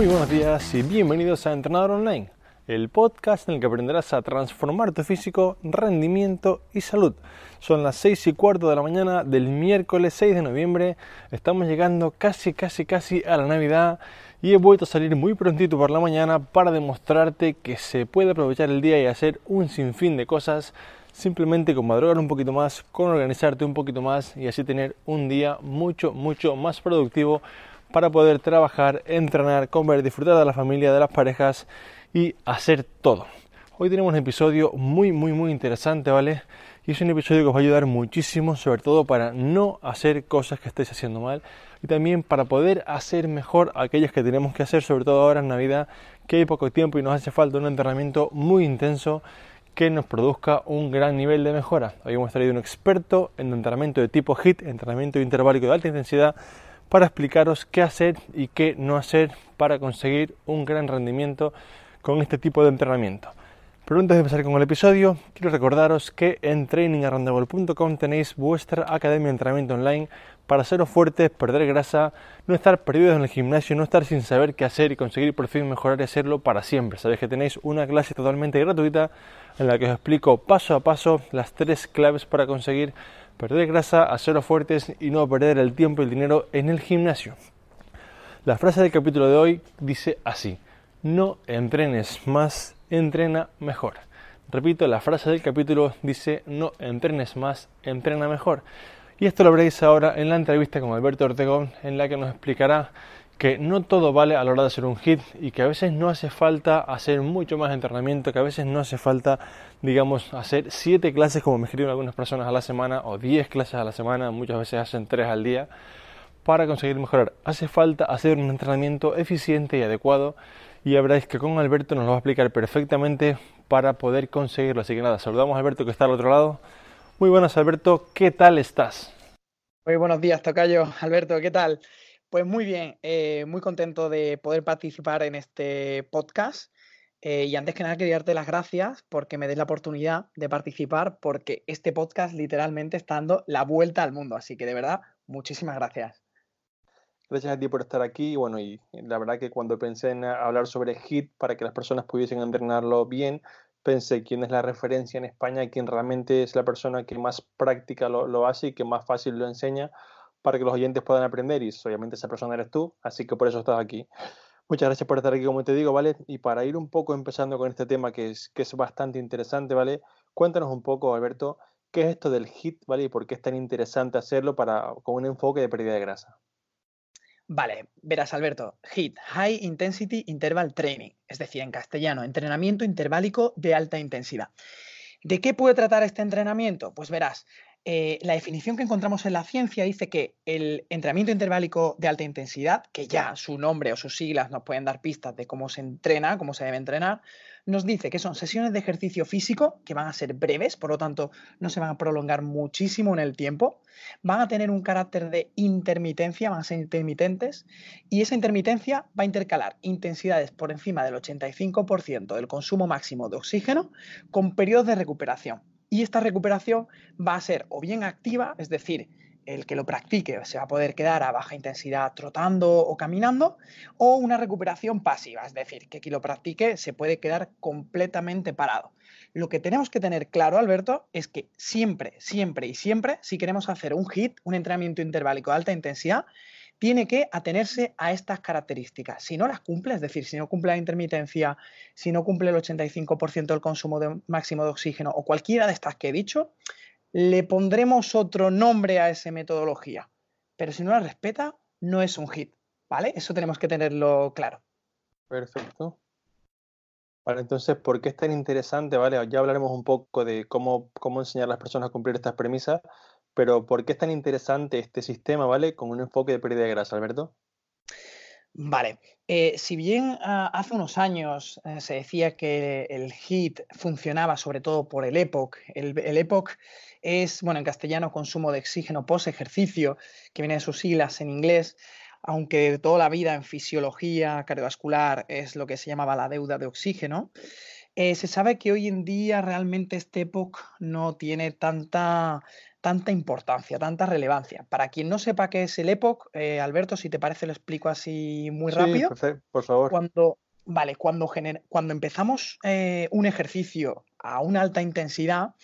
Muy buenos días y bienvenidos a Entrenador Online, el podcast en el que aprenderás a transformar tu físico, rendimiento y salud. Son las 6 y cuarto de la mañana del miércoles 6 de noviembre. Estamos llegando casi, casi, casi a la Navidad y he vuelto a salir muy prontito por la mañana para demostrarte que se puede aprovechar el día y hacer un sinfín de cosas simplemente con madrugar un poquito más, con organizarte un poquito más y así tener un día mucho, mucho más productivo para poder trabajar, entrenar, comer, disfrutar de la familia, de las parejas y hacer todo. Hoy tenemos un episodio muy, muy, muy interesante, ¿vale? Y es un episodio que os va a ayudar muchísimo, sobre todo para no hacer cosas que estéis haciendo mal y también para poder hacer mejor aquellas que tenemos que hacer, sobre todo ahora en Navidad, que hay poco tiempo y nos hace falta un entrenamiento muy intenso que nos produzca un gran nivel de mejora. Hoy hemos traído un experto en entrenamiento de tipo HIT, entrenamiento interválico de alta intensidad, para explicaros qué hacer y qué no hacer para conseguir un gran rendimiento con este tipo de entrenamiento. Pero antes de empezar con el episodio, quiero recordaros que en trainingarrandable.com tenéis vuestra academia de entrenamiento online para seros fuertes, perder grasa, no estar perdidos en el gimnasio, no estar sin saber qué hacer y conseguir por fin mejorar y hacerlo para siempre. Sabéis que tenéis una clase totalmente gratuita en la que os explico paso a paso las tres claves para conseguir perder grasa, haceros fuertes y no perder el tiempo y el dinero en el gimnasio. La frase del capítulo de hoy dice así, no entrenes más, entrena mejor. Repito, la frase del capítulo dice, no entrenes más, entrena mejor. Y esto lo veréis ahora en la entrevista con Alberto Ortegón, en la que nos explicará que no todo vale a la hora de hacer un hit y que a veces no hace falta hacer mucho más entrenamiento, que a veces no hace falta, digamos, hacer siete clases como me escriben algunas personas a la semana o 10 clases a la semana, muchas veces hacen tres al día para conseguir mejorar. Hace falta hacer un entrenamiento eficiente y adecuado y ya veréis que con Alberto nos lo va a explicar perfectamente para poder conseguirlo. Así que nada, saludamos a Alberto que está al otro lado. Muy buenas Alberto, ¿qué tal estás? Muy buenos días, Tocayo. Alberto, ¿qué tal? Pues muy bien, eh, muy contento de poder participar en este podcast. Eh, y antes que nada, quería darte las gracias porque me des la oportunidad de participar, porque este podcast literalmente está dando la vuelta al mundo. Así que de verdad, muchísimas gracias. Gracias a ti por estar aquí. Bueno, y la verdad que cuando pensé en hablar sobre HIT para que las personas pudiesen entrenarlo bien, pensé quién es la referencia en España, quién realmente es la persona que más práctica lo, lo hace y que más fácil lo enseña para que los oyentes puedan aprender y obviamente esa persona eres tú, así que por eso estás aquí. Muchas gracias por estar aquí, como te digo, ¿vale? Y para ir un poco empezando con este tema que es, que es bastante interesante, ¿vale? Cuéntanos un poco, Alberto, ¿qué es esto del HIT, ¿vale? Y por qué es tan interesante hacerlo para, con un enfoque de pérdida de grasa. Vale, verás, Alberto, HIT, High Intensity Interval Training, es decir, en castellano, entrenamiento interválico de alta intensidad. ¿De qué puede tratar este entrenamiento? Pues verás, eh, la definición que encontramos en la ciencia dice que el entrenamiento interválico de alta intensidad, que ya su nombre o sus siglas nos pueden dar pistas de cómo se entrena, cómo se debe entrenar, nos dice que son sesiones de ejercicio físico que van a ser breves, por lo tanto no se van a prolongar muchísimo en el tiempo, van a tener un carácter de intermitencia, van a ser intermitentes, y esa intermitencia va a intercalar intensidades por encima del 85% del consumo máximo de oxígeno con periodos de recuperación. Y esta recuperación va a ser o bien activa, es decir, el que lo practique se va a poder quedar a baja intensidad trotando o caminando, o una recuperación pasiva, es decir, que quien lo practique se puede quedar completamente parado. Lo que tenemos que tener claro, Alberto, es que siempre, siempre y siempre, si queremos hacer un HIT, un entrenamiento interválico de alta intensidad, tiene que atenerse a estas características. Si no las cumple, es decir, si no cumple la intermitencia, si no cumple el 85% del consumo máximo de oxígeno o cualquiera de estas que he dicho, le pondremos otro nombre a esa metodología. Pero si no la respeta, no es un hit, ¿vale? Eso tenemos que tenerlo claro. Perfecto. Vale, entonces, ¿por qué es tan interesante? Vale, ya hablaremos un poco de cómo, cómo enseñar a las personas a cumplir estas premisas, pero ¿por qué es tan interesante este sistema, ¿vale? Con un enfoque de pérdida de grasa, Alberto. Vale, eh, si bien ah, hace unos años eh, se decía que el HIT funcionaba sobre todo por el EPOC, el, el, EPOC es, bueno, en castellano consumo de oxígeno post ejercicio, que viene de sus siglas en inglés, aunque toda la vida en fisiología cardiovascular es lo que se llamaba la deuda de oxígeno. Eh, se sabe que hoy en día realmente este EPOC no tiene tanta, tanta importancia, tanta relevancia. Para quien no sepa qué es el EPOC, eh, Alberto, si te parece lo explico así muy rápido. Sí, por favor. Cuando, vale, cuando, cuando empezamos eh, un ejercicio a una alta intensidad,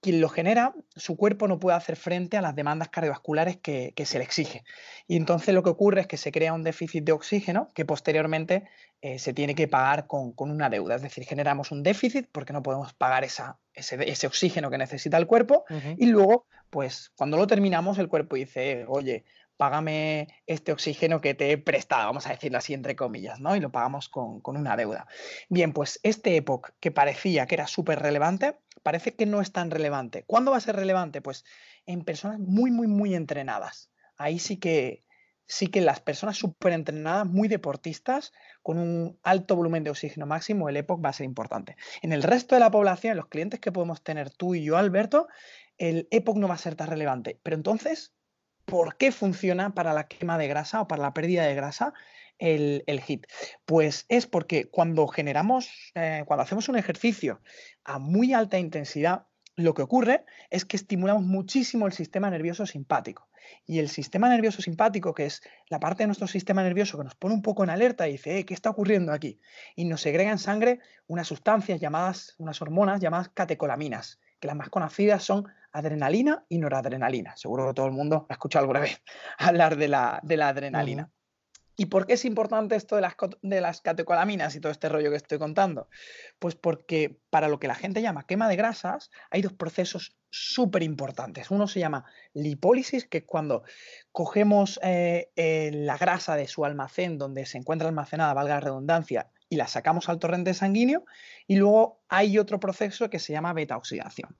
quien lo genera, su cuerpo no puede hacer frente a las demandas cardiovasculares que, se le exige. Y entonces lo que ocurre es que se crea un déficit de oxígeno que posteriormente eh, se tiene que pagar con, una deuda. Es decir, generamos un déficit porque no podemos pagar esa, ese, oxígeno que necesita el cuerpo. Y luego, pues cuando lo terminamos, el cuerpo dice, oye, págame este oxígeno que te he prestado, vamos a decirlo así entre comillas, ¿no? Y lo pagamos con, una deuda. Bien, pues este época que parecía que era súper relevante, parece que no es tan relevante. ¿Cuándo va a ser relevante? Pues en personas muy, muy, muy entrenadas. Ahí sí que, sí que las personas súper entrenadas, muy deportistas, con un alto volumen de oxígeno máximo, el EPOC va a ser importante. En el resto de la población, los clientes que podemos tener tú y yo, Alberto, el EPOC no va a ser tan relevante. Pero entonces, ¿Por qué funciona para la quema de grasa o para la pérdida de grasa el, HIT? Pues es porque cuando generamos, eh, cuando hacemos un ejercicio a muy alta intensidad, lo que ocurre es que estimulamos muchísimo el sistema nervioso simpático. Y el sistema nervioso simpático, que es la parte de nuestro sistema nervioso que nos pone un poco en alerta y dice, eh, ¿qué está ocurriendo aquí? Y nos segrega en sangre unas sustancias llamadas, unas hormonas llamadas catecolaminas, que las más conocidas son adrenalina y noradrenalina. Seguro que todo el mundo ha escuchado alguna vez hablar de la, de la adrenalina. ¿Y por qué es importante esto de las, catecolaminas y todo este rollo que estoy contando? Pues porque para lo que la gente llama quema de grasas hay dos procesos súper importantes. Uno se llama lipólisis, que es cuando cogemos eh, eh, la grasa de su almacén donde se encuentra almacenada, valga la redundancia, y la sacamos al torrente sanguíneo y luego hay otro proceso que se llama beta oxidación.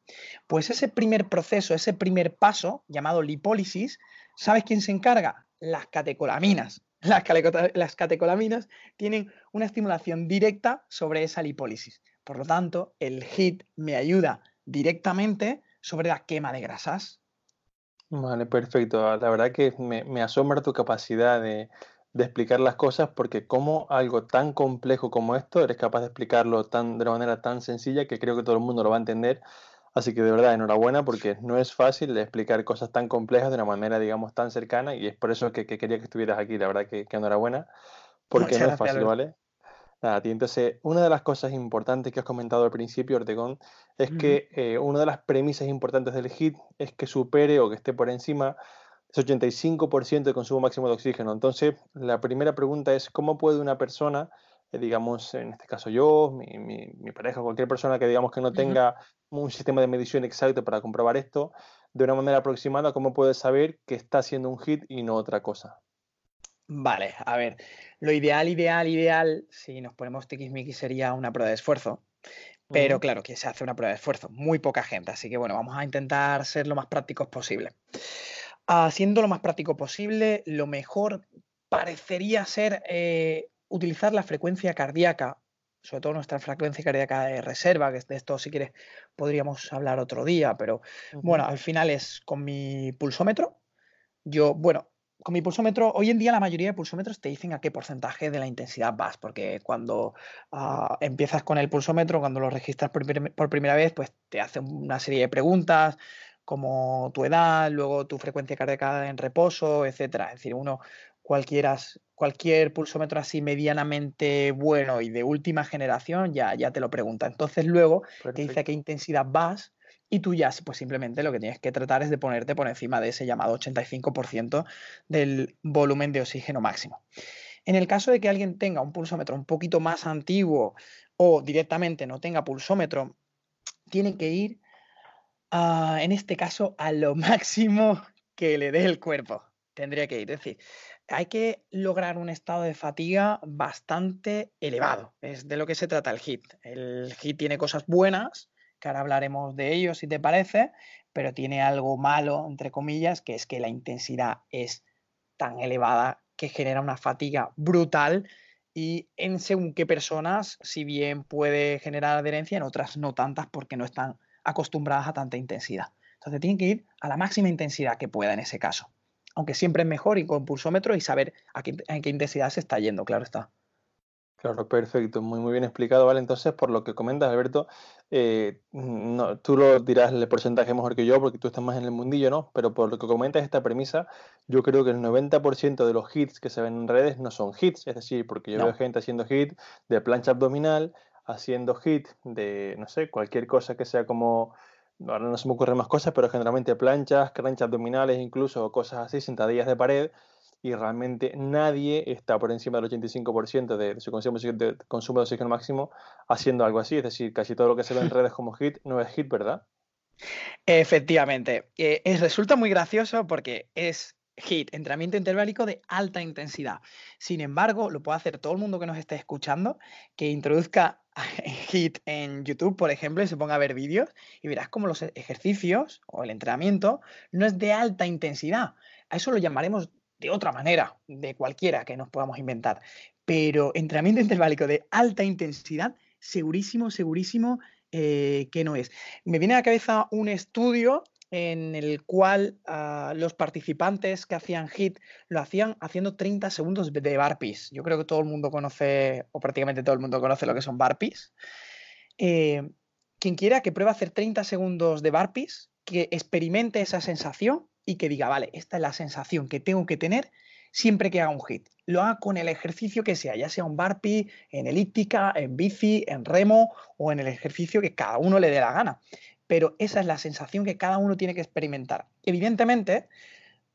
Pues ese primer proceso, ese primer paso llamado lipólisis, ¿sabes quién se encarga? Las catecolaminas. Las, catecolaminas tienen una estimulación directa sobre esa lipólisis. Por lo tanto, el HIT me ayuda directamente sobre la quema de grasas. Vale, perfecto. La verdad que me, asombra tu capacidad de, explicar las cosas porque como algo tan complejo como esto eres capaz de explicarlo de una manera tan sencilla que creo que todo el mundo lo va a entender. Así que de verdad, enhorabuena porque no es fácil explicar cosas tan complejas de una manera, digamos, tan cercana y es por eso que, quería que estuvieras aquí. La verdad que, enhorabuena porque no es fácil, ¿vale? Nada, Entonces, una de las cosas importantes que has comentado al principio, Ortegón, es que eh, una de las premisas importantes del HIT es que supere o que esté por encima es 85% de consumo máximo de oxígeno. Entonces, la primera pregunta es, ¿cómo puede una persona, digamos, en este caso yo, mi, mi, pareja, cualquier persona que digamos que no tenga un sistema de medición exacto para comprobar esto, de una manera aproximada, cómo puede saber que está haciendo un hit y no otra cosa? Vale, a ver, lo ideal, ideal, ideal, si nos ponemos tiquismiquis sería una prueba de esfuerzo, pero claro, que se hace una prueba de esfuerzo, muy poca gente, así que bueno, vamos a intentar ser lo más prácticos posible. Haciendo lo más práctico posible, lo mejor parecería ser eh, utilizar la frecuencia cardíaca, sobre todo nuestra frecuencia cardíaca de reserva, que de esto si quieres podríamos hablar otro día, pero bueno, al final es con mi pulsómetro. Yo, bueno, con mi pulsómetro, hoy en día la mayoría de pulsómetros te dicen a qué porcentaje de la intensidad vas, porque cuando ah, empiezas con el pulsómetro, cuando lo registras por, por, primera vez, pues te hacen una serie de preguntas, como tu edad, luego tu frecuencia cardíaca en reposo, etcétera. Es decir, uno cualquier pulsómetro así medianamente bueno y de última generación ya, ya te lo pregunta. Entonces luego te dice a qué intensidad vas y tú ya pues simplemente lo que tienes que tratar es de ponerte por encima de ese llamado 85% del volumen de oxígeno máximo. En el caso de que alguien tenga un pulsómetro un poquito más antiguo o directamente no tenga pulsómetro, tiene que ir en este caso, a lo máximo que le dé el cuerpo. Tendría que ir. Es decir, hay que lograr un estado de fatiga bastante elevado. Es de lo que se trata el HIT. El HIT tiene cosas buenas, que ahora hablaremos de ello si te parece, pero tiene algo malo, entre comillas, que es que la intensidad es tan elevada que genera una fatiga brutal y en según qué personas, si bien puede generar adherencia, en otras no tantas porque no están acostumbradas a tanta intensidad. Entonces tienen que ir a la máxima intensidad que pueda en ese caso. Aunque siempre es mejor ir con pulsómetro y saber a qué, en qué intensidad se está yendo, claro está. Claro, perfecto, muy, muy bien explicado, ¿vale? Entonces, por lo que comentas, Alberto, eh, no, tú lo dirás el porcentaje mejor que yo porque tú estás más en el mundillo, ¿no? Pero por lo que comentas esta premisa, yo creo que el 90% de los hits que se ven en redes no son hits, es decir, porque yo veo gente haciendo hit de plancha abdominal, haciendo hit de, no sé, cualquier cosa que sea como, ahora no se me ocurren más cosas, pero generalmente planchas, planchas abdominales, incluso cosas así, sentadillas de pared y realmente nadie está por encima del 85% de, su consumo de, consumo de oxígeno máximo haciendo algo así. Es decir, casi todo lo que se ve en redes como hit no es hit, ¿verdad? Efectivamente. Eh, resulta muy gracioso porque es HIT, entrenamiento interválico de alta intensidad. Sin embargo, lo puede hacer todo el mundo que nos esté escuchando, que introduzca HIT en YouTube, por ejemplo, y se ponga a ver vídeos y verás como los ejercicios o el entrenamiento no es de alta intensidad. A eso lo llamaremos de otra manera, de cualquiera que nos podamos inventar. Pero entrenamiento interválico de alta intensidad, segurísimo, segurísimo eh, que no es. Me viene a la cabeza un estudio en el cual ah, los participantes que hacían HIT lo hacían haciendo 30 segundos de barpees. Yo creo que todo el mundo conoce, o prácticamente todo el mundo conoce lo que son barpees. Eh, quien quiera que pruebe hacer 30 segundos de barpees, que experimente esa sensación y que diga, vale, esta es la sensación que tengo que tener siempre que haga un hit. Lo haga con el ejercicio que sea, ya sea un barpi, en elíptica, en bici, en remo o en el ejercicio que cada uno le dé la gana. Pero esa es la sensación que cada uno tiene que experimentar. Evidentemente,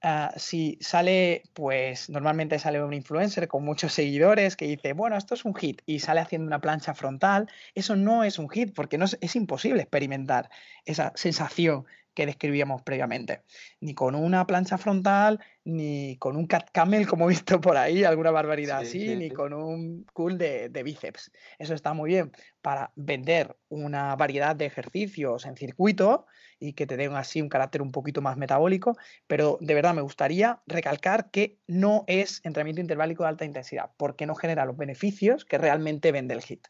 ah, si sale, pues normalmente sale un influencer con muchos seguidores que dice, bueno, esto es un hit y sale haciendo una plancha frontal, eso no es un hit porque no es imposible experimentar esa sensación que describíamos previamente. Ni con una plancha frontal, ni con un cat camel, como he visto por ahí, alguna barbaridad así, ni con un cool de, de, bíceps. Eso está muy bien para vender una variedad de ejercicios en circuito y que te den así un carácter un poquito más metabólico, pero de verdad me gustaría recalcar que no es entrenamiento interválico de alta intensidad, porque no genera los beneficios que realmente vende el HIT.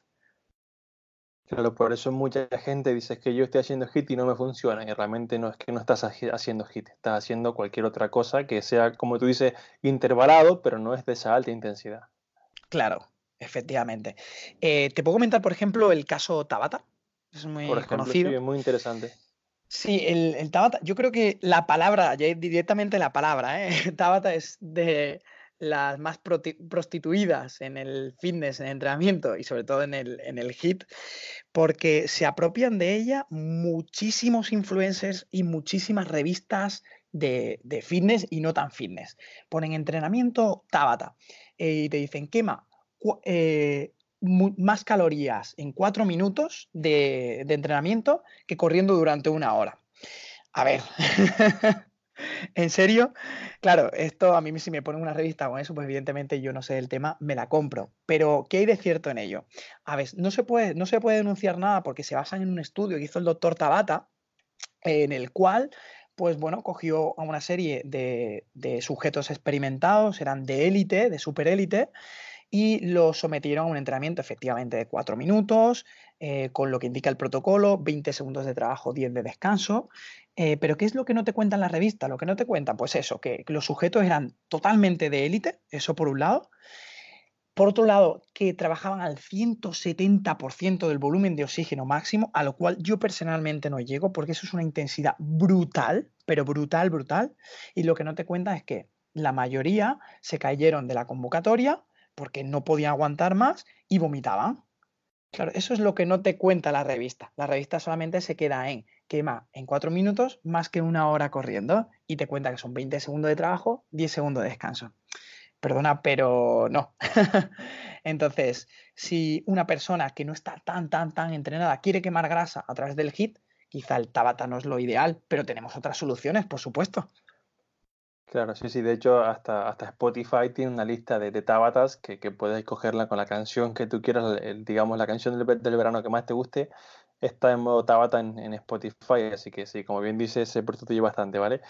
Claro, por eso mucha gente dice que yo estoy haciendo hit y no me funciona. Y realmente no es que no estás haciendo hit, estás haciendo cualquier otra cosa que sea, como tú dices, intervalado, pero no es de esa alta intensidad. Claro, efectivamente. Eh, Te puedo comentar, por ejemplo, el caso Tabata. Es muy por ejemplo, conocido. Sí, muy interesante. Sí, el, el, Tabata, yo creo que la palabra, ya directamente la palabra, ¿eh? Tabata es de, las más prostituidas en el fitness, en el entrenamiento y sobre todo en el, en el HIT, porque se apropian de ella muchísimos influencers y muchísimas revistas de, fitness y no tan fitness. Ponen entrenamiento Tabata eh, y te dicen quema eh, más calorías en cuatro minutos de, de entrenamiento que corriendo durante una hora. A ver, ¿En serio? Claro, esto a mí si me ponen una revista con eso, pues evidentemente yo no sé el tema, me la compro. Pero, ¿qué hay de cierto en ello? A ver, no se puede, no se puede denunciar nada porque se basan en un estudio que hizo el doctor Tabata, en el cual, pues bueno, cogió a una serie de, de sujetos experimentados, eran de élite, de superélite, y lo sometieron a un entrenamiento efectivamente de cuatro minutos, eh, con lo que indica el protocolo, 20 segundos de trabajo, 10 de descanso. Eh, pero ¿qué es lo que no te cuenta en la revista? Lo que no te cuenta, pues eso, que, los sujetos eran totalmente de élite, eso por un lado. Por otro lado, que trabajaban al 170% del volumen de oxígeno máximo, a lo cual yo personalmente no llego, porque eso es una intensidad brutal, pero brutal, brutal. Y lo que no te cuenta es que la mayoría se cayeron de la convocatoria porque no podían aguantar más y vomitaban. Claro, eso es lo que no te cuenta la revista. La revista solamente se queda en quema en cuatro minutos más que una hora corriendo y te cuenta que son 20 segundos de trabajo, 10 segundos de descanso. Perdona, pero no. Entonces, si una persona que no está tan, tan, tan entrenada quiere quemar grasa a través del HIT, quizá el Tabata no es lo ideal, pero tenemos otras soluciones, por supuesto. Claro, sí, sí. De hecho, hasta, hasta Spotify tiene una lista de, de tabatas que, que puedes escogerla con la canción que tú quieras, digamos, la canción del, del, verano que más te guste, está en modo tabata en, en, Spotify. Así que sí, como bien dices, se prostituye bastante, ¿vale?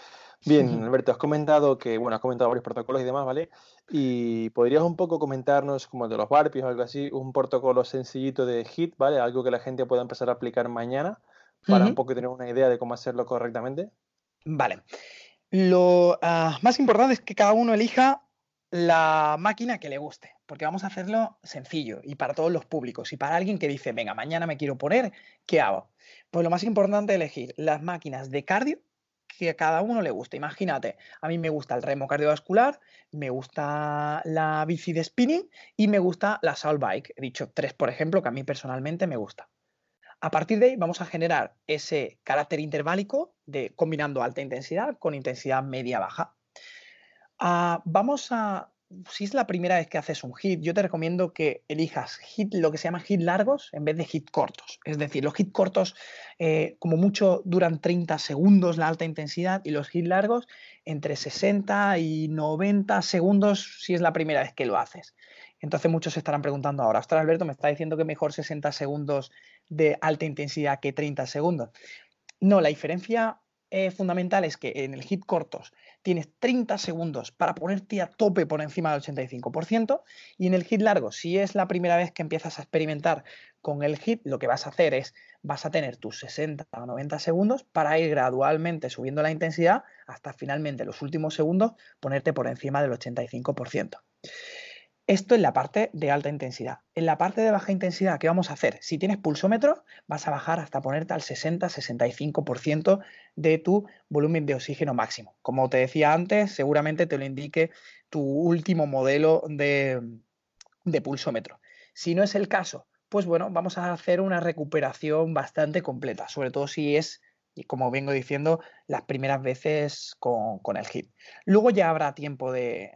Bien, Alberto, has comentado que, bueno, has comentado varios protocolos y demás, ¿vale? Y podrías un poco comentarnos, como de los barpies o algo así, un protocolo sencillito de HIT, ¿vale? Algo que la gente pueda empezar a aplicar mañana para un poco tener una idea de cómo hacerlo correctamente. Vale. Lo ah, más importante es que cada uno elija la máquina que le guste, porque vamos a hacerlo sencillo y para todos los públicos. Y para alguien que dice, venga, mañana me quiero poner, ¿qué hago? Pues lo más importante es elegir las máquinas de cardio que a cada uno le guste. Imagínate, a mí me gusta el remo cardiovascular, me gusta la bici de spinning y me gusta la soul bike. He dicho tres, por ejemplo, que a mí personalmente me gusta. A partir de ahí vamos a generar ese carácter interválico de combinando alta intensidad con intensidad media-baja. Ah, vamos a, si es la primera vez que haces un hit, yo te recomiendo que elijas hit, lo que se llama hit largos en vez de hit cortos. Es decir, los hit cortos eh, como mucho duran 30 segundos la alta intensidad y los hit largos entre 60 y 90 segundos si es la primera vez que lo haces. Entonces muchos se estarán preguntando ahora, ostras Alberto, me está diciendo que mejor 60 segundos de alta intensidad que 30 segundos. No, la diferencia eh, fundamental es que en el hit cortos tienes 30 segundos para ponerte a tope por encima del 85% y en el hit largo, si es la primera vez que empiezas a experimentar con el hit, lo que vas a hacer es, vas a tener tus 60 o 90 segundos para ir gradualmente subiendo la intensidad hasta finalmente los últimos segundos ponerte por encima del 85%. Esto en la parte de alta intensidad. En la parte de baja intensidad, ¿qué vamos a hacer? Si tienes pulsómetro, vas a bajar hasta ponerte al 60-65% de tu volumen de oxígeno máximo. Como te decía antes, seguramente te lo indique tu último modelo de, de pulsómetro. Si no es el caso, pues bueno, vamos a hacer una recuperación bastante completa, sobre todo si es y como vengo diciendo, las primeras veces con, el hit. Luego ya habrá tiempo de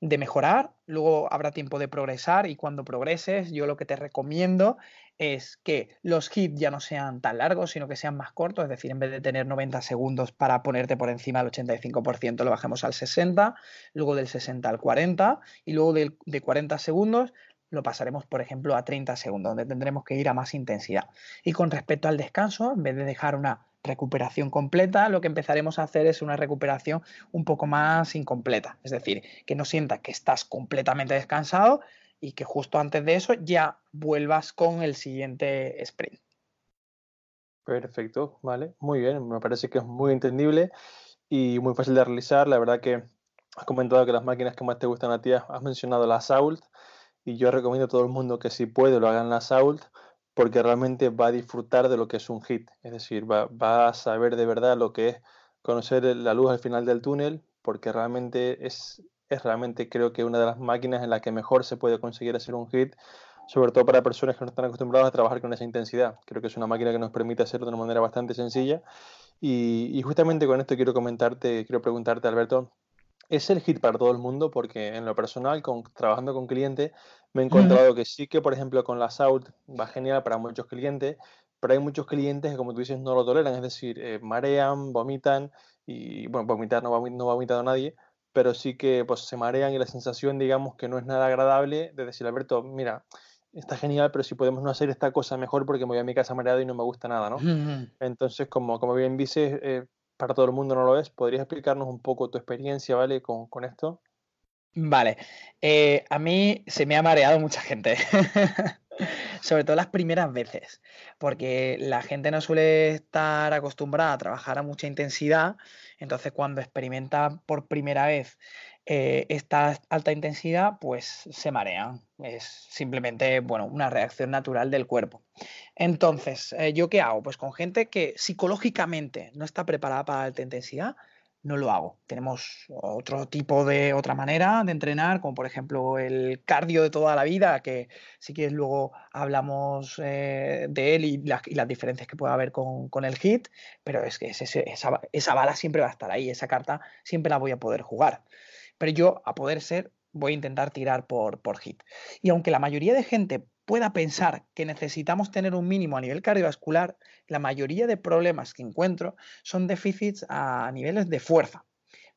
mejorar, luego habrá tiempo de progresar y cuando progreses yo lo que te recomiendo es que los hits ya no sean tan largos, sino que sean más cortos, es decir, en vez de tener 90 segundos para ponerte por encima del 85%, lo bajemos al 60, luego del 60 al 40 y luego de, de 40 segundos lo pasaremos, por ejemplo, a 30 segundos, donde tendremos que ir a más intensidad. Y con respecto al descanso, en vez de dejar una recuperación completa, lo que empezaremos a hacer es una recuperación un poco más incompleta. Es decir, que no sientas que estás completamente descansado y que justo antes de eso ya vuelvas con el siguiente sprint. Perfecto, vale, muy bien, me parece que es muy entendible y muy fácil de realizar. La verdad que has comentado que las máquinas que más te gustan a ti has mencionado la Sault y yo recomiendo a todo el mundo que si puede lo hagan la Sault porque realmente va a disfrutar de lo que es un hit, es decir, va, a saber de verdad lo que es conocer la luz al final del túnel, porque realmente es, es realmente creo que una de las máquinas en la que mejor se puede conseguir hacer un hit, sobre todo para personas que no están acostumbradas a trabajar con esa intensidad. Creo que es una máquina que nos permite hacerlo de una manera bastante sencilla. Y, y justamente con esto quiero comentarte, quiero preguntarte, Alberto, es el hit para todo el mundo porque en lo personal, con, trabajando con clientes, me he encontrado que sí que, por ejemplo, con la SAUT va genial para muchos clientes, pero hay muchos clientes que, como tú dices, no lo toleran, es decir, eh, marean, vomitan, y bueno, vomitar no, no ha vomitado nadie, pero sí que pues, se marean y la sensación, digamos, que no es nada agradable de decir, Alberto, mira, está genial, pero si podemos no hacer esta cosa mejor porque me voy a mi casa mareado y no me gusta nada, ¿no? Entonces, como, como bien dices, eh, para todo el mundo no lo es. ¿Podrías explicarnos un poco tu experiencia, ¿vale? Con, con esto. Vale. Eh, a mí se me ha mareado mucha gente. Sobre todo las primeras veces, porque la gente no suele estar acostumbrada a trabajar a mucha intensidad, entonces cuando experimenta por primera vez eh, esta alta intensidad, pues se marean. Es simplemente, bueno, una reacción natural del cuerpo. Entonces, eh, ¿yo qué hago? Pues con gente que psicológicamente no está preparada para alta intensidad, no lo hago. Tenemos otro tipo de, otra manera de entrenar, como por ejemplo el cardio de toda la vida, que si quieres luego hablamos eh, de él y, las diferencias que puede haber con, el HIT, pero es que esa, esa, bala siempre va a estar ahí, esa carta siempre la voy a poder jugar pero yo, a poder ser, voy a intentar tirar por, por hit. Y aunque la mayoría de gente pueda pensar que necesitamos tener un mínimo a nivel cardiovascular, la mayoría de problemas que encuentro son déficits a niveles de fuerza.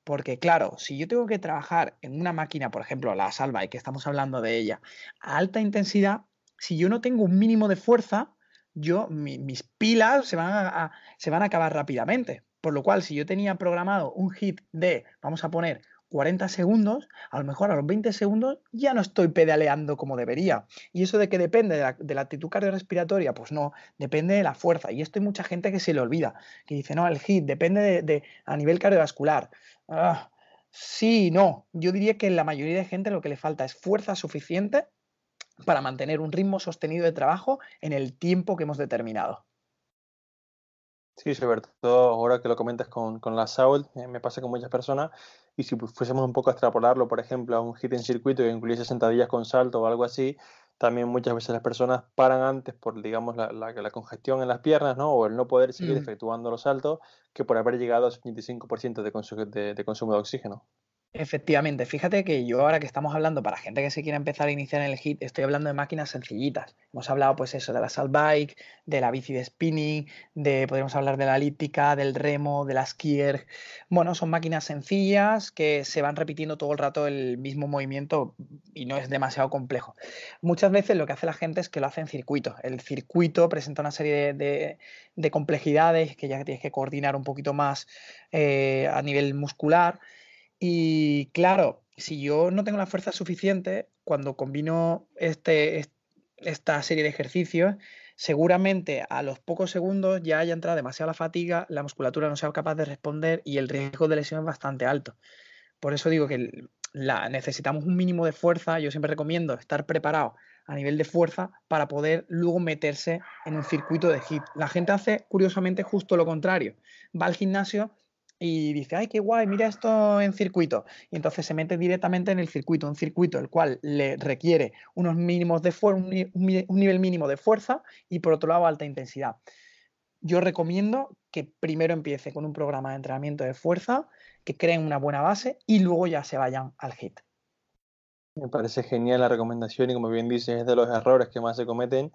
Porque claro, si yo tengo que trabajar en una máquina, por ejemplo, la salva, y que estamos hablando de ella, a alta intensidad, si yo no tengo un mínimo de fuerza, yo, mis pilas se van, a, se van a acabar rápidamente. Por lo cual, si yo tenía programado un hit de, vamos a poner, 40 segundos, a lo mejor a los 20 segundos ya no estoy pedaleando como debería. ¿Y eso de que depende de la, actitud cardiorrespiratoria? Pues no, depende de la fuerza. Y esto hay mucha gente que se le olvida, que dice, no, el HIT depende de, a nivel cardiovascular. Ah, Sí no. Yo diría que la mayoría de gente lo que le falta es fuerza suficiente para mantener un ritmo sostenido de trabajo en el tiempo que hemos determinado. Sí, sobre ahora que lo comentas con, con la Saul, eh, me pasa con muchas personas, y si fuésemos un poco a extrapolarlo, por ejemplo, a un hit en circuito que incluye 60 días con salto o algo así, también muchas veces las personas paran antes por, digamos, la, la, congestión en las piernas, ¿no? O el no poder seguir mm. efectuando los saltos, que por haber llegado al 25% de, de consumo de oxígeno. Efectivamente, fíjate que yo ahora que estamos hablando para gente que se quiera empezar a iniciar en el HIT, estoy hablando de máquinas sencillitas. Hemos hablado pues eso de la salt bike, de la bici de spinning, de podríamos hablar de la elíptica, del remo, de la skier. Bueno, son máquinas sencillas que se van repitiendo todo el rato el mismo movimiento y no es demasiado complejo. Muchas veces lo que hace la gente es que lo hace en circuito. El circuito presenta una serie de, complejidades que ya tienes que coordinar un poquito más eh, a nivel muscular y claro, si yo no tengo la fuerza suficiente, cuando combino este, esta serie de ejercicios, seguramente a los pocos segundos ya haya entrado demasiada la fatiga, la musculatura no sea capaz de responder y el riesgo de lesión es bastante alto. Por eso digo que la, necesitamos un mínimo de fuerza. Yo siempre recomiendo estar preparado a nivel de fuerza para poder luego meterse en un circuito de hit. La gente hace curiosamente justo lo contrario. Va al gimnasio y dice, ay, qué guay, mira esto en circuito. Y entonces se mete directamente en el circuito, un circuito el cual le requiere unos mínimos de un, un nivel mínimo de fuerza y por otro lado alta intensidad. Yo recomiendo que primero empiece con un programa de entrenamiento de fuerza, que creen una buena base y luego ya se vayan al HIT. Me parece genial la recomendación y como bien dices es de los errores que más se cometen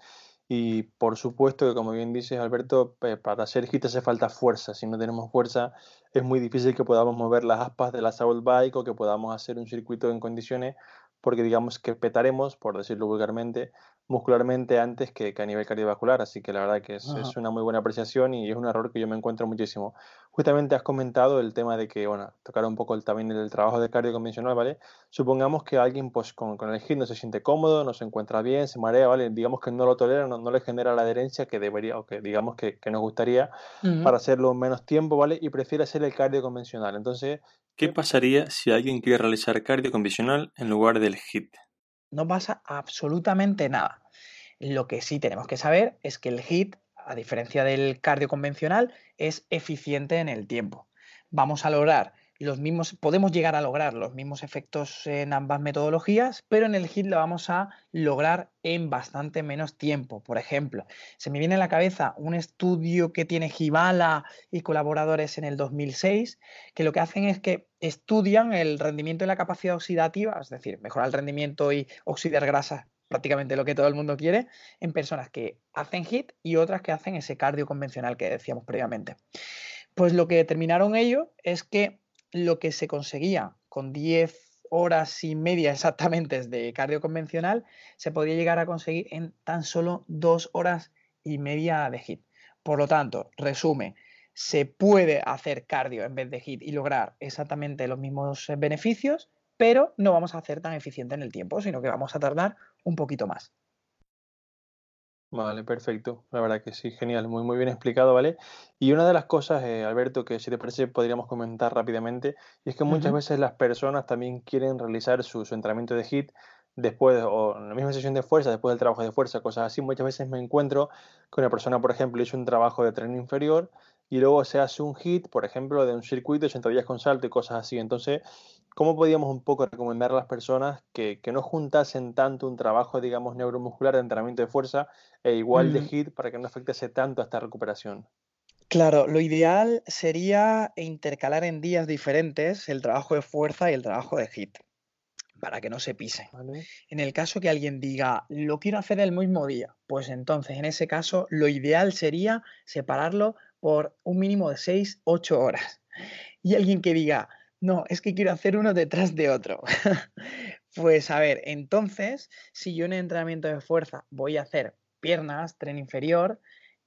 y por supuesto que, como bien dices, Alberto, para hacer hit hace falta fuerza. Si no tenemos fuerza, es muy difícil que podamos mover las aspas de la Soul Bike o que podamos hacer un circuito en condiciones, porque digamos que petaremos, por decirlo vulgarmente, muscularmente antes que, a nivel cardiovascular, así que la verdad que es, una muy buena apreciación y es un error que yo me encuentro muchísimo. Justamente has comentado el tema de que, bueno, tocar un poco el, también el trabajo de cardio convencional, ¿vale? Supongamos que alguien pues con, el HIIT no se siente cómodo, no se encuentra bien, se marea, ¿vale? Digamos que no lo tolera, no, le genera la adherencia que debería o que digamos que, nos gustaría para hacerlo en menos tiempo, ¿vale? Y prefiere hacer el cardio convencional. Entonces, ¿qué pasaría si alguien quiere realizar cardio convencional en lugar del HIIT? No pasa absolutamente nada. Lo que sí tenemos que saber es que el HIT, a diferencia del cardio convencional, es eficiente en el tiempo. Vamos a lograr los mismos, podemos llegar a lograr los mismos efectos en ambas metodologías, pero en el HIT lo vamos a lograr en bastante menos tiempo. Por ejemplo, se me viene a la cabeza un estudio que tiene Gibala y colaboradores en el 2006, que lo que hacen es que estudian el rendimiento y la capacidad oxidativa, es decir, mejorar el rendimiento y oxidar grasa prácticamente lo que todo el mundo quiere, en personas que hacen HIT y otras que hacen ese cardio convencional que decíamos previamente. Pues lo que determinaron ellos es que lo que se conseguía con 10 horas y media exactamente de cardio convencional, se podía llegar a conseguir en tan solo 2 horas y media de HIT. Por lo tanto, resume, se puede hacer cardio en vez de HIT y lograr exactamente los mismos beneficios, pero no vamos a hacer tan eficiente en el tiempo, sino que vamos a tardar un poquito más. Vale, perfecto. La verdad que sí, genial, muy, muy bien explicado, ¿vale? Y una de las cosas, eh, Alberto, que si te parece podríamos comentar rápidamente, y es que muchas veces las personas también quieren realizar su, entrenamiento de HIT después, o en la misma sesión de fuerza, después del trabajo de fuerza, cosas así. Muchas veces me encuentro con una persona, por ejemplo, hizo un trabajo de tren inferior y luego se hace un HIT, por ejemplo, de un circuito, 80 días con salto y cosas así. Entonces, ¿Cómo podríamos un poco recomendar a las personas que, no juntasen tanto un trabajo, digamos, neuromuscular de entrenamiento de fuerza e igual de HIIT para que no afectase tanto a esta recuperación? Claro, lo ideal sería intercalar en días diferentes el trabajo de fuerza y el trabajo de HIIT para que no se pise. En el caso que alguien diga, lo quiero hacer el mismo día, pues entonces en ese caso lo ideal sería separarlo por un mínimo de 6, 8 horas. Y alguien que diga, no, es que quiero hacer uno detrás de otro. pues a ver, entonces, si yo en entrenamiento de fuerza voy a hacer piernas, tren inferior,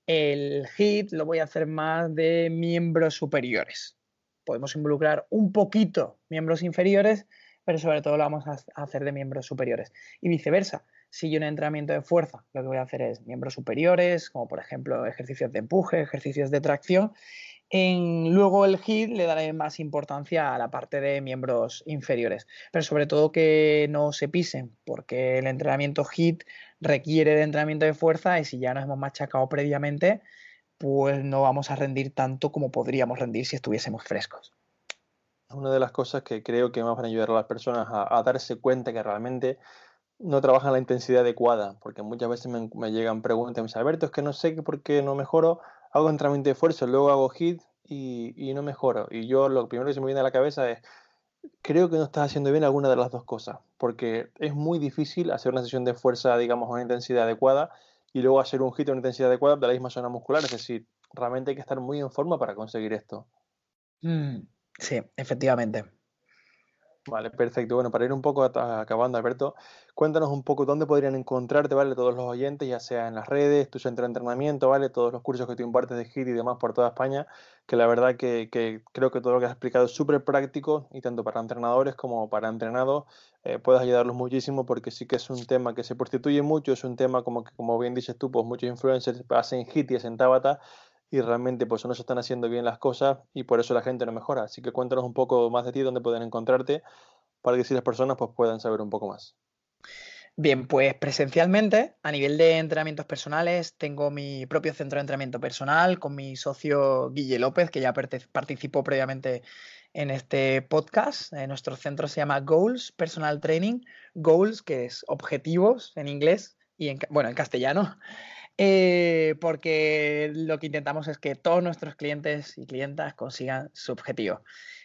el HIT lo voy a hacer más de miembros superiores. Podemos involucrar un poquito miembros inferiores, pero sobre todo lo vamos a hacer de miembros superiores. Y viceversa, si yo en entrenamiento de fuerza lo que voy a hacer es miembros superiores, como por ejemplo ejercicios de empuje, ejercicios de tracción, En, luego el HIT le daré más importancia a la parte de miembros inferiores, pero sobre todo que no se pisen, porque el entrenamiento HIT requiere de entrenamiento de fuerza y si ya nos hemos machacado previamente, pues no vamos a rendir tanto como podríamos rendir si estuviésemos frescos. Una de las cosas que creo que más van a ayudar a las personas a, darse cuenta que realmente no trabajan la intensidad adecuada, porque muchas veces me, llegan preguntas, me dicen, Alberto, es que no sé por qué no mejoro, hago entrenamiento de fuerza, luego hago HIT y, y, no mejoro. Y yo lo primero que se me viene a la cabeza es, creo que no estás haciendo bien alguna de las dos cosas, porque es muy difícil hacer una sesión de fuerza, digamos, a una intensidad adecuada y luego hacer un hit a una intensidad adecuada de la misma zona muscular. Es decir, realmente hay que estar muy en forma para conseguir esto. Mm, sí, efectivamente. Vale, perfecto. Bueno, para ir un poco acabando, Alberto, cuéntanos un poco dónde podrían encontrarte, ¿vale? Todos los oyentes, ya sea en las redes, tu centro de entrenamiento, ¿vale? Todos los cursos que tú impartes de HIT y demás por toda España, que la verdad que, creo que todo lo que has explicado es súper práctico y tanto para entrenadores como para entrenados eh, ayudarlos muchísimo porque sí que es un tema que se prostituye mucho, es un tema como que, como bien dices tú, pues muchos influencers hacen HIT y hacen Tabata y realmente pues no se están haciendo bien las cosas y por eso la gente no mejora. Así que cuéntanos un poco más de ti, dónde pueden encontrarte, para que si las personas pues puedan saber un poco más. Bien, pues presencialmente, a nivel de entrenamientos personales, tengo mi propio centro de entrenamiento personal con mi socio Guille López, que ya participó previamente en este podcast. Eh, nuestro centro se llama Goals Personal Training. Goals, que es objetivos en inglés y en, bueno, en castellano. Eh, porque lo que intentamos es que todos nuestros clientes y clientas consigan su objetivo.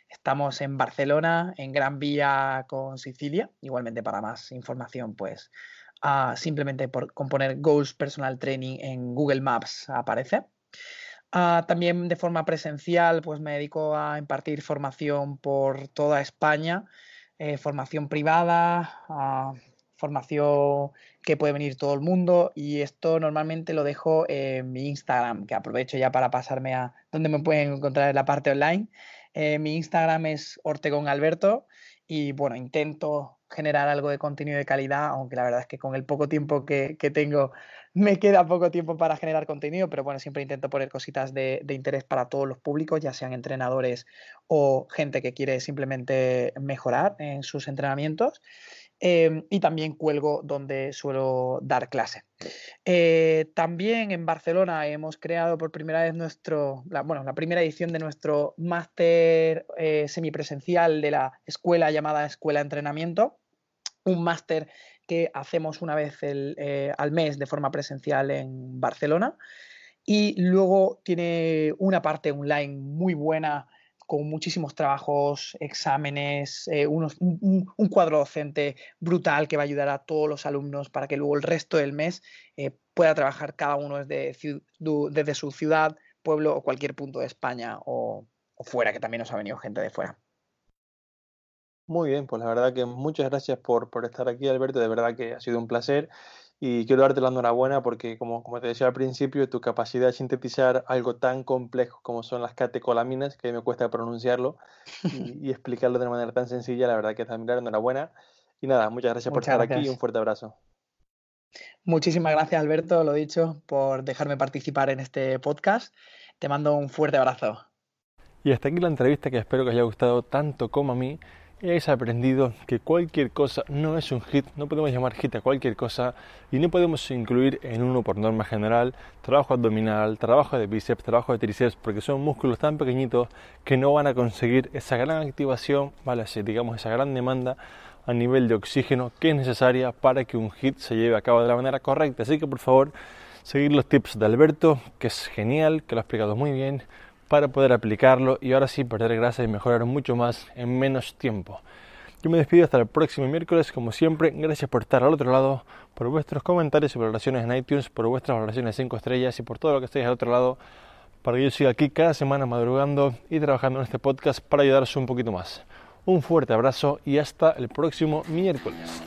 Estamos en Barcelona, en Gran Vía con Sicilia. Igualmente para más información, pues ah, simplemente por componer Goals Personal Training en Google Maps aparece. Ah, también de forma presencial, pues me dedico a impartir formación por toda España, eh, formación privada, ah, formación que puede venir todo el mundo y esto normalmente lo dejo en mi Instagram, que aprovecho ya para pasarme a donde me pueden encontrar en la parte online. Eh, mi Instagram es Ortegón Alberto y bueno, intento generar algo de contenido de calidad, aunque la verdad es que con el poco tiempo que, tengo me queda poco tiempo para generar contenido, pero bueno, siempre intento poner cositas de, de, interés para todos los públicos, ya sean entrenadores o gente que quiere simplemente mejorar en sus entrenamientos. Em, y también cuelgo donde suelo dar clase. Eh, también en Barcelona hemos creado por primera vez nuestro, la, bueno, la primera edición de nuestro máster eh, semipresencial de la escuela llamada Escuela Entrenamiento, un máster que hacemos una vez eh, al mes de forma presencial en Barcelona. Y luego tiene una parte online muy buena con muchísimos trabajos, exámenes, eh, un, cuadro docente brutal que va a ayudar a todos los alumnos para que luego el resto del mes eh, pueda trabajar cada uno desde, su ciudad, pueblo o cualquier punto de España o, o fuera, que también nos ha venido gente de fuera. Muy bien, pues la verdad que muchas gracias por, por estar aquí, Alberto. De verdad que ha sido un placer y quiero darte la enhorabuena porque, como, como te decía al principio, tu capacidad de sintetizar algo tan complejo como son las catecolaminas, que a mí me cuesta pronunciarlo, y, explicarlo de una manera tan sencilla, la verdad que es admirar, enhorabuena. Y nada, muchas gracias por estar aquí y un fuerte abrazo. Muchísimas gracias, Alberto, lo dicho, por dejarme participar en este podcast. Te mando un fuerte abrazo. Y hasta aquí la entrevista que espero que os haya gustado tanto como a mí y hayáis aprendido que cualquier cosa no es un hit, no podemos llamar hit a cualquier cosa y no podemos incluir en uno por norma general trabajo abdominal, trabajo de bíceps, trabajo de tríceps, porque son músculos tan pequeñitos que no van a conseguir esa gran activación, ¿vale? Digamos, esa gran demanda a nivel de oxígeno que es necesaria para que un hit se lleve a cabo de la manera correcta. Así que por favor, seguir los tips de Alberto, que es genial, que lo ha explicado muy bien para poder aplicarlo y ahora sí perder grasa y mejorar mucho más en menos tiempo. Yo me despido hasta el próximo miércoles, como siempre, gracias por estar al otro lado, por vuestros comentarios y valoraciones en iTunes, por vuestras valoraciones 5 estrellas y por todo lo que estéis al otro lado, para que yo siga aquí cada semana madrugando y trabajando en este podcast para ayudaros un poquito más. Un fuerte abrazo y hasta el próximo miércoles.